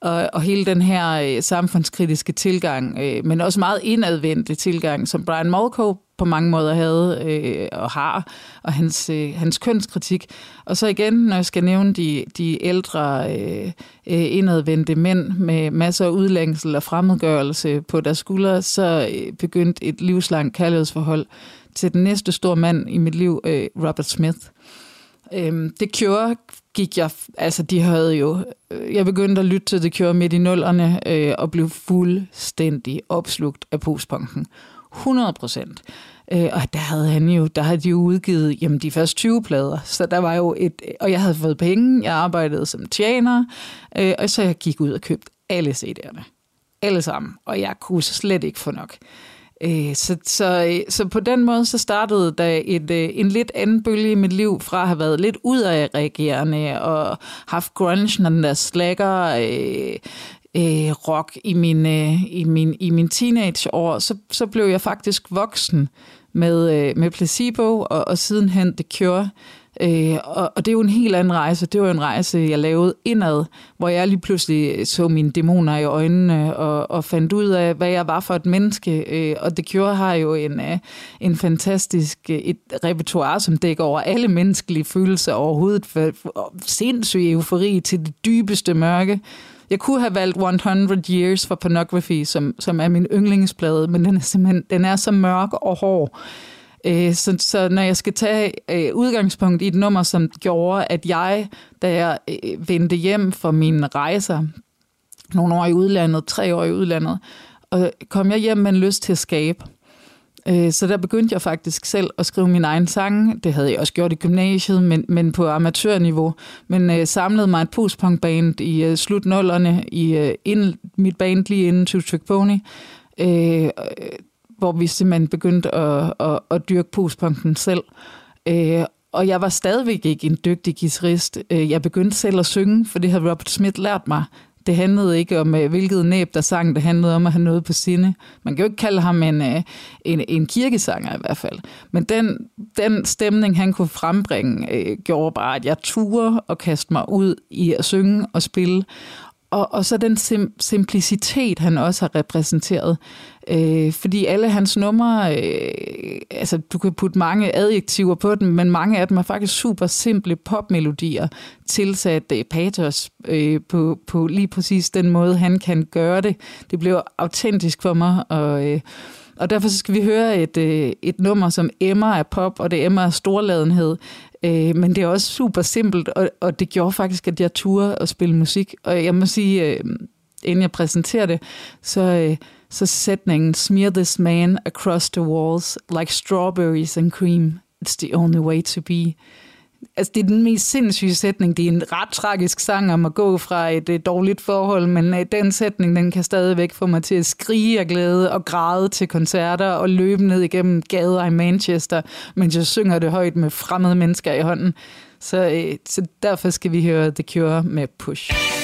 og, og hele den her øh, samfundskritiske tilgang, øh, men også meget indadvendte tilgang, som Brian Molko på mange måder havde øh, og har, og hans, øh, hans kønskritik. Og så igen, når jeg skal nævne de, de ældre øh, øh, indadvendte mænd med masser af udlængsel og fremmedgørelse på deres skuldre, så øh, begyndte et livslangt kærlighedsforhold til den næste store mand i mit liv, øh, Robert Smith. Øhm, The Cure gik jeg, altså de havde jo, øh, jeg begyndte at lytte til The Cure midt i nullerne, øh, og blev fuldstændig opslugt af postpunken. 100 procent. Øh, og der havde han jo, der havde de jo udgivet jamen, de første 20 plader, så der var jo et, og jeg havde fået penge, jeg arbejdede som tjener, øh, og så jeg gik ud og købte alle CD'erne. Alle sammen, og jeg kunne slet ikke få nok. Øh, Så, så, så på den måde så startede der et, øh, en lidt anden bølge i mit liv fra at have været lidt ud af reagerende og haft grunge, den der slækker øh, øh, rock i min, øh, i min, i min teenageår. Så, så blev jeg faktisk voksen med, øh, med Placebo og, og sidenhen The Cure. Øh, og, og det er jo en helt anden rejse. Det var jo en rejse, jeg lavede indad, hvor jeg lige pludselig øh, så mine dæmoner i øjnene og, og fandt ud af, hvad jeg var for et menneske. Øh, og The Cure har jo en, øh, en fantastisk øh, et repertoire, som dækker over alle menneskelige følelser overhovedet. For, for sindssyg eufori til det dybeste mørke. Jeg kunne have valgt 100 Years for Pornography, som, som er min yndlingsplade, men den er simpelthen den er så mørk og hård. Øh, Så, så når jeg skal tage øh, udgangspunkt i et nummer, som gjorde, at jeg, da jeg øh, vendte hjem fra mine rejser, nogle år i udlandet, tre år i udlandet, og kom jeg hjem med en lyst til at skabe. Øh, så der begyndte jeg faktisk selv at skrive min egen sang. Det havde jeg også gjort i gymnasiet, men, men på amatørniveau. Men øh, samlede mig et postpunk-band i øh, slutnullerne, i øh, ind, mit band lige inden Two Trick Pony, øh, øh, hvor vi simpelthen begyndte at, at, at dyrke postpunken selv. Øh, og jeg var stadigvæk ikke en dygtig guitarist. Øh, Jeg begyndte selv at synge, for det havde Robert Smith lært mig. Det handlede ikke om, øh, hvilket næb der sang. Det handlede om at have noget på sinde. Man kan jo ikke kalde ham en, øh, en, en kirkesanger i hvert fald. Men den, den stemning, han kunne frembringe, øh, gjorde bare, at jeg turde og kaste mig ud i at synge og spille og, og så den sim- simplicitet, han også har repræsenteret. Øh, fordi alle hans numre, øh, altså du kan putte mange adjektiver på dem, men mange af dem er faktisk super simple popmelodier, tilsat øh, patos øh, på, på lige præcis den måde, han kan gøre det. Det blev autentisk for mig, og... Øh, og derfor så skal vi høre et, øh, et nummer, som emmer af pop, og det emmer af storladenhed. Øh, men det er også super simpelt, og, og det gjorde faktisk, at jeg turde at spille musik. Og jeg må sige, øh, inden jeg præsenterer det, så, øh, så sætningen Smear this man across the walls like strawberries and cream. It's the only way to be. Altså, det er den mest sindssyge sætning. Det er en ret tragisk sang om at gå fra et, et dårligt forhold, men øh, den sætning, den kan stadigvæk få mig til at skrige af glæde og græde til koncerter og løbe ned igennem gader i Manchester, mens jeg synger det højt med fremmede mennesker i hånden. Så, øh, så derfor skal vi høre The Cure med Push.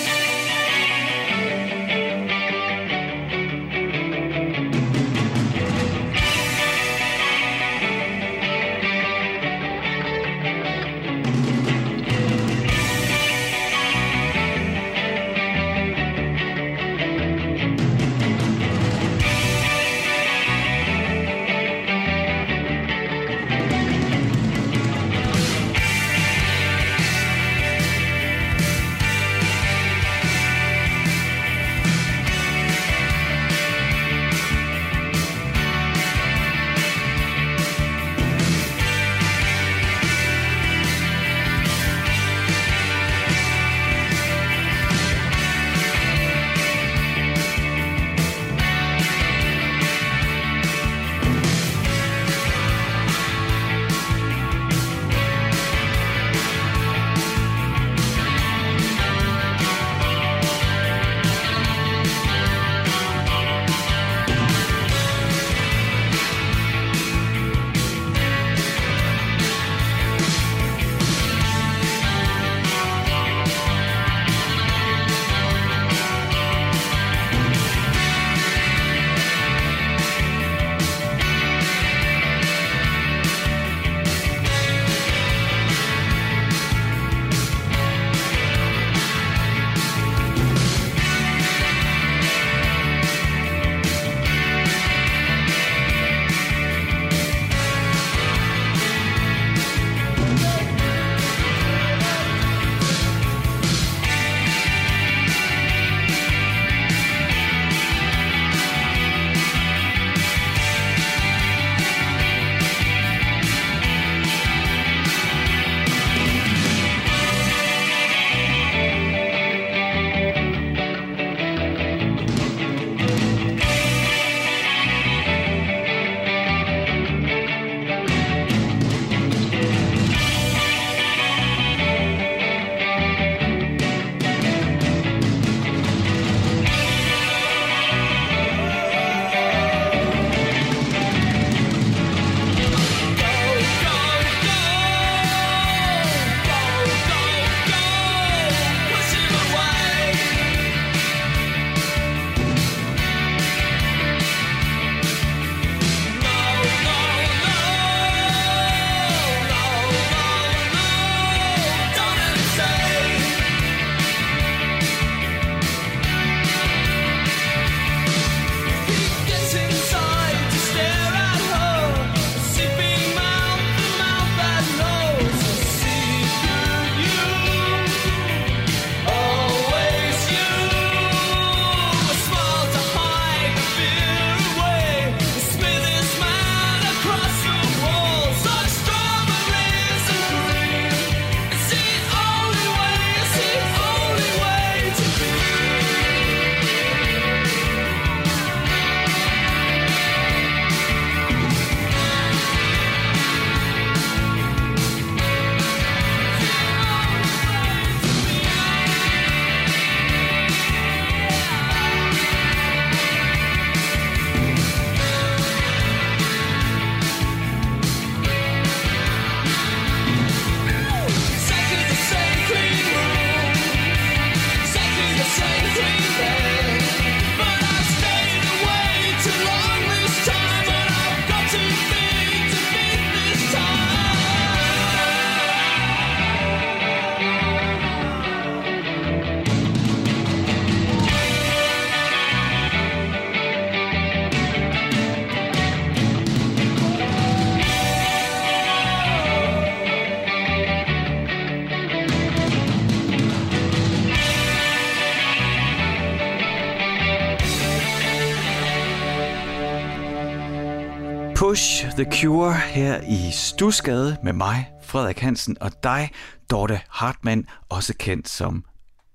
The Cure her i Stusgade med mig, Frederik Hansen, og dig, Dorte Hartmann, også kendt som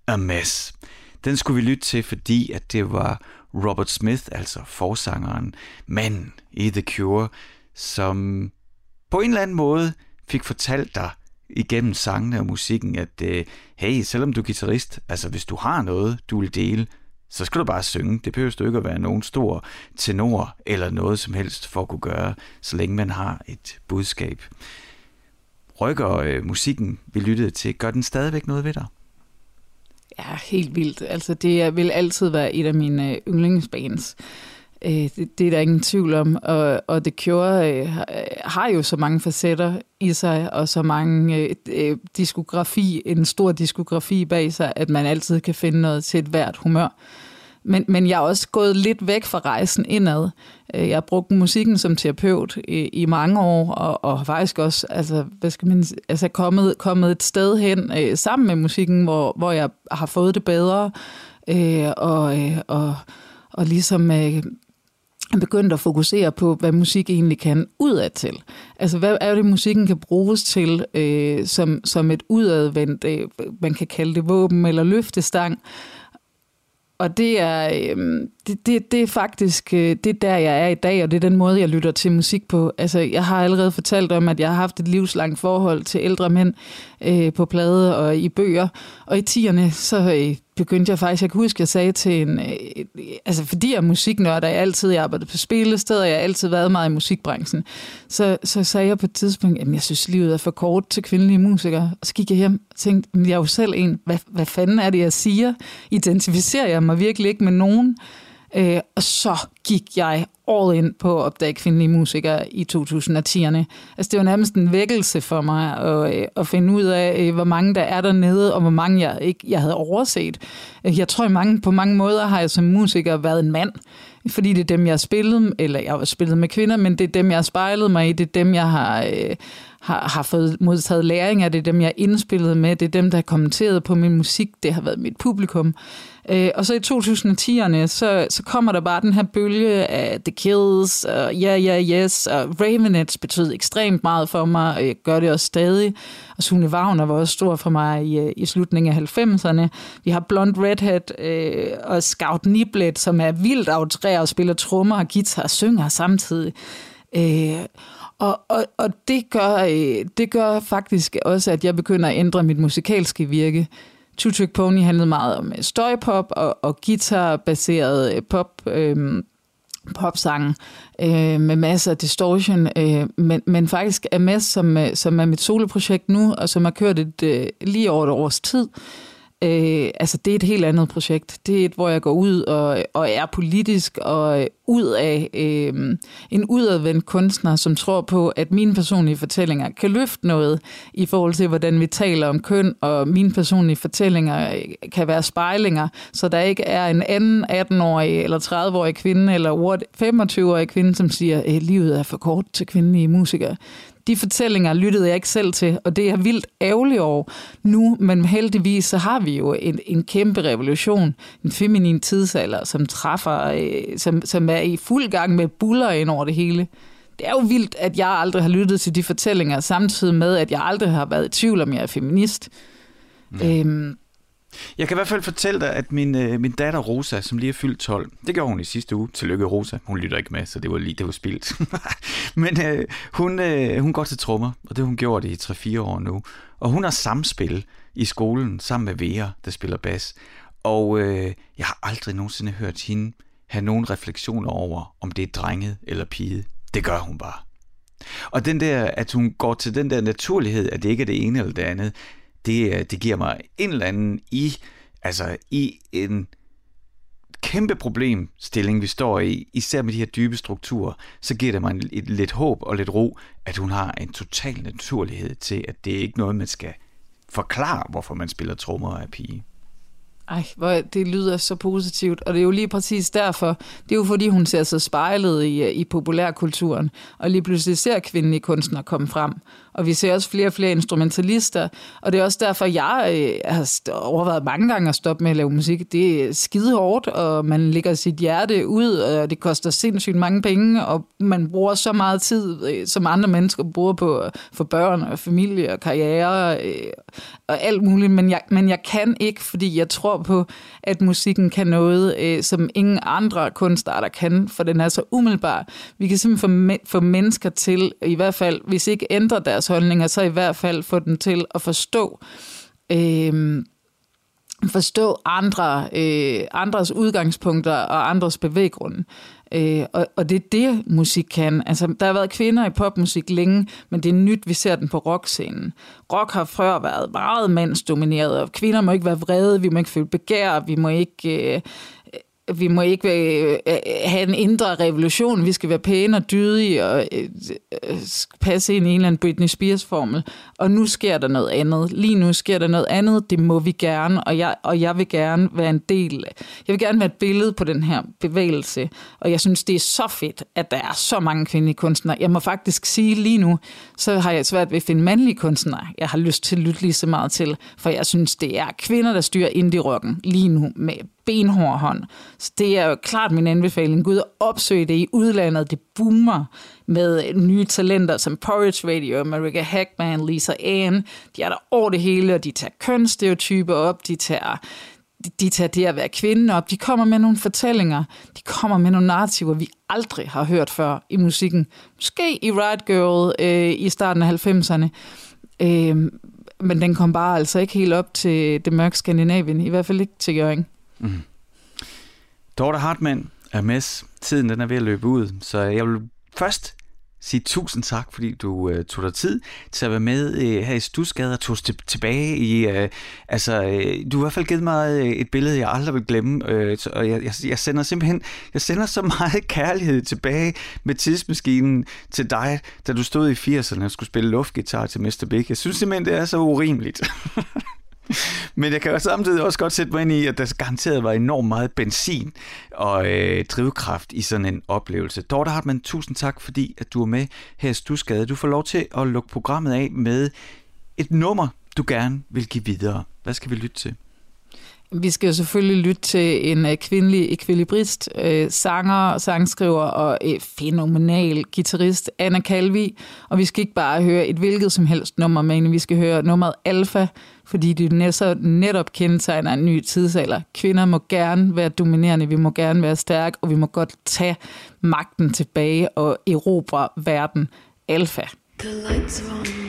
A Mess. Den skulle vi lytte til, fordi at det var Robert Smith, altså forsangeren, manden i The Cure, som på en eller anden måde fik fortalt dig igennem sangene og musikken, at øh, hey, selvom du er guitarist, altså hvis du har noget, du vil dele, så skal du bare synge. Det behøver du ikke at være nogen stor tenor eller noget som helst for at kunne gøre, så længe man har et budskab. Rykker øh, musikken, vi lyttede til, gør den stadigvæk noget ved dig? Ja, helt vildt. Altså, det vil altid være et af mine øh, yndlingsbands. Øh, det, det er der ingen tvivl om. Og, og The Cure øh, har jo så mange facetter i sig, og så mange øh, øh, diskografi, en stor diskografi bag sig, at man altid kan finde noget til et hvert humør. Men, men jeg er også gået lidt væk fra rejsen indad. Øh, jeg har brugt musikken som terapeut i, i mange år, og, og faktisk også altså, hvad skal man, altså kommet, kommet et sted hen øh, sammen med musikken, hvor, hvor jeg har fået det bedre, øh, og, øh, og, og ligesom øh, begyndt at fokusere på, hvad musik egentlig kan udad til. Altså, hvad er det, musikken kan bruges til øh, som, som et udadvendt, øh, man kan kalde det våben eller løftestang, og det er, øh, det, det, det er faktisk øh, det er der, jeg er i dag, og det er den måde, jeg lytter til musik på. Altså, jeg har allerede fortalt om, at jeg har haft et livslangt forhold til ældre mænd øh, på plade og i bøger. Og i tierne, så øh, begyndte jeg faktisk, jeg kan huske, jeg sagde til en, øh, altså fordi jeg er musiknørd, og jeg altid arbejdet på spillesteder, jeg har altid været meget i musikbranchen, så, så sagde jeg på et tidspunkt, at jeg synes, livet er for kort til kvindelige musikere. Og så gik jeg hjem og tænkte, men jeg er jo selv en, hvad, hvad fanden er det, jeg siger? Identificerer jeg mig virkelig ikke med nogen? Øh, og så gik jeg all in på at opdage kvindelige musikere i 2010'erne. Altså det var nærmest en vækkelse for mig at, øh, at finde ud af, øh, hvor mange der er dernede, og hvor mange jeg ikke jeg havde overset. Øh, jeg tror, mange, på mange måder har jeg som musiker været en mand, fordi det er dem, jeg har spillet, eller jeg har spillet med kvinder, men det er dem, jeg har spejlet mig i, det er dem, jeg har, øh, har, har fået modtaget læring af, det er dem, jeg har indspillet med, det er dem, der har kommenteret på min musik, det har været mit publikum. Øh, og så i 2010'erne, så, så kommer der bare den her bølge af The Kills, og Yeah, Yeah, Yes, og Ravenets betød ekstremt meget for mig, og jeg gør det også stadig. Og Sune Wagner var også stor for mig i, øh, i slutningen af 90'erne. Vi har Blond Redhead øh, og Scout Niblet, som er vildt aftræer og spiller trommer og guitar og synger samtidig. Øh, og, og, og det, gør, øh, det gør faktisk også, at jeg begynder at ændre mit musikalske virke. Two Trick Pony handlede meget om øh, støjpop og, og guitar-baseret øh, pop, øh, popsange øh, med masser af distortion, øh, men, men faktisk er med, som, øh, som er mit soloprojekt nu, og som har kørt et, øh, lige over et års tid, Øh, Øh, altså det er et helt andet projekt. Det er et, hvor jeg går ud og, og er politisk og ud af øh, en udadvendt kunstner, som tror på, at mine personlige fortællinger kan løfte noget i forhold til, hvordan vi taler om køn, og mine personlige fortællinger øh, kan være spejlinger, så der ikke er en anden 18-årig eller 30-årig kvinde eller 25-årig kvinde, som siger, at livet er for kort til kvindelige musikere de fortællinger lyttede jeg ikke selv til, og det er vildt ærgerligt over nu, men heldigvis så har vi jo en, en kæmpe revolution, en feminin tidsalder, som træffer, øh, som, som er i fuld gang med buller ind over det hele. Det er jo vildt, at jeg aldrig har lyttet til de fortællinger, samtidig med, at jeg aldrig har været i tvivl om, jeg er feminist. Ja. Øhm, jeg kan i hvert fald fortælle dig, at min, øh, min datter Rosa, som lige er fyldt 12, det gjorde hun i sidste uge. Tillykke Rosa. Hun lytter ikke med, så det var lige det var spildt. [LAUGHS] Men øh, hun, øh, hun går til trommer, og det har hun gjort i 3-4 år nu. Og hun har samspil i skolen sammen med Vera, der spiller bas. Og øh, jeg har aldrig nogensinde hørt hende have nogen refleksioner over, om det er drenget eller pige. Det gør hun bare. Og den der, at hun går til den der naturlighed, at det ikke er det ene eller det andet, det, øh, det giver mig en eller anden i, altså i en kæmpe problemstilling, vi står i, især med de her dybe strukturer, så giver det mig en, et, lidt håb og lidt ro, at hun har en total naturlighed til, at det er ikke noget, man skal forklare, hvorfor man spiller trommer af pige. Ej, hvor det lyder så positivt, og det er jo lige præcis derfor. Det er jo fordi, hun ser sig spejlet i, øh, i populærkulturen, og lige pludselig ser kvindelige kunstnere komme frem. Og vi ser også flere og flere instrumentalister, og det er også derfor, jeg øh, har overvejet mange gange at stoppe med at lave musik. Det er skide hårdt, og man lægger sit hjerte ud, og det koster sindssygt mange penge, og man bruger så meget tid, øh, som andre mennesker bruger på øh, for børn og familie og karriere øh, og alt muligt. Men jeg, men jeg kan ikke, fordi jeg tror på, at musikken kan noget, øh, som ingen andre kunstarter kan, for den er så umiddelbar. Vi kan simpelthen få, me- få mennesker til, i hvert fald, hvis ikke ændre deres holdninger, så i hvert fald få dem til at forstå, øh, forstå andre, øh, andres udgangspunkter og andres bevæggrunde. Øh, og, og det er det, musik kan. Altså, der har været kvinder i popmusik længe, men det er nyt, vi ser den på rockscenen. Rock har før været meget mandsdomineret, og kvinder må ikke være vrede, vi må ikke føle begær, vi må ikke... Øh, vi må ikke øh, øh, have en indre revolution, vi skal være pæne og dydige og øh, øh passe ind i en eller anden Britney Spears-formel. Og nu sker der noget andet. Lige nu sker der noget andet, det må vi gerne, og jeg, og jeg vil gerne være en del. Jeg vil gerne være et billede på den her bevægelse, og jeg synes, det er så fedt, at der er så mange kvindelige kunstnere. Jeg må faktisk sige lige nu, så har jeg svært ved at finde mandlige kunstnere, jeg har lyst til at lytte lige så meget til, for jeg synes, det er kvinder, der styrer indie-rocken lige nu med benhård hånd. Så det er jo klart min anbefaling. Gud, opsøg det i udlandet. Det boomer med nye talenter som Porridge Radio, America Hackman, Lisa Ann. De er der over det hele, og de tager kønsstereotyper op. De tager, de, de tager det at være kvinde op. De kommer med nogle fortællinger. De kommer med nogle narrativer, vi aldrig har hørt før i musikken. Måske i Riot Girl øh, i starten af 90'erne. Øh, men den kom bare altså ikke helt op til det mørke Skandinavien. I hvert fald ikke til Jørgen. Mm. Dorte Hartmann er med. Tiden den er ved at løbe ud, så jeg vil først sige tusind tak, fordi du øh, tog dig tid til at være med øh, her i Stusgade og tog til, tilbage i... Øh, altså, øh, du har i hvert fald givet mig øh, et billede, jeg aldrig vil glemme, øh, så, og jeg, jeg, jeg sender simpelthen jeg sender så [LAUGHS] meget kærlighed tilbage med tidsmaskinen til dig, da du stod i 80'erne og skulle spille luftgitar til Mr. Big. Jeg synes simpelthen, det er så urimeligt. [LAUGHS] [LAUGHS] Men jeg kan jo samtidig også godt sætte mig ind i, at der garanteret var enormt meget benzin og øh, drivkraft i sådan en oplevelse. Dorte Hartmann, tusind tak, fordi at du er med her i Stusgade. Du får lov til at lukke programmet af med et nummer, du gerne vil give videre. Hvad skal vi lytte til? Vi skal jo selvfølgelig lytte til en øh, kvindelig ekvilibrist, øh, sanger, sangskriver og øh, fænomenal guitarist, Anna Kalvi. Og vi skal ikke bare høre et hvilket som helst nummer, men vi skal høre nummeret Alfa, fordi det netop, netop kendetegner en ny tidsalder. Kvinder må gerne være dominerende, vi må gerne være stærke, og vi må godt tage magten tilbage og erobre verden. Alfa. The lights are on,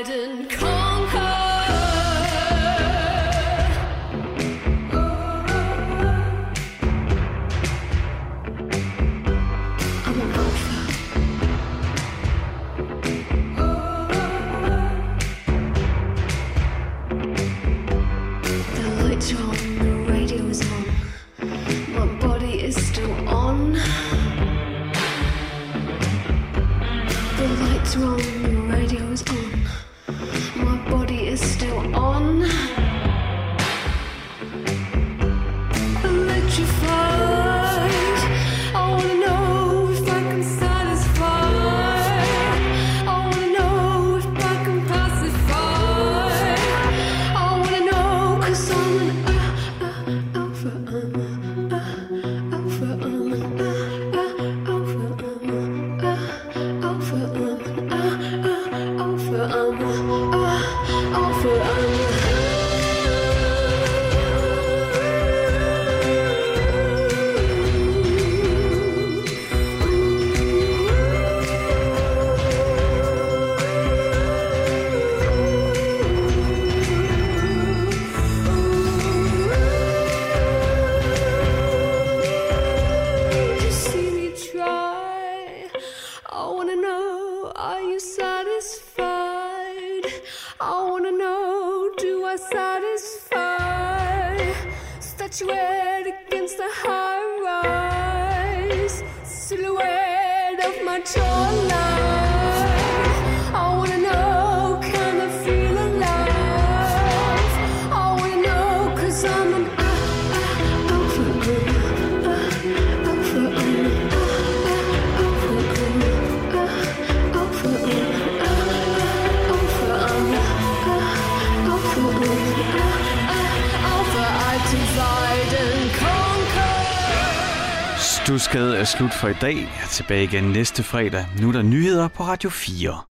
Biden er slut for i dag. Jeg er tilbage igen næste fredag. Nu er der nyheder på Radio 4.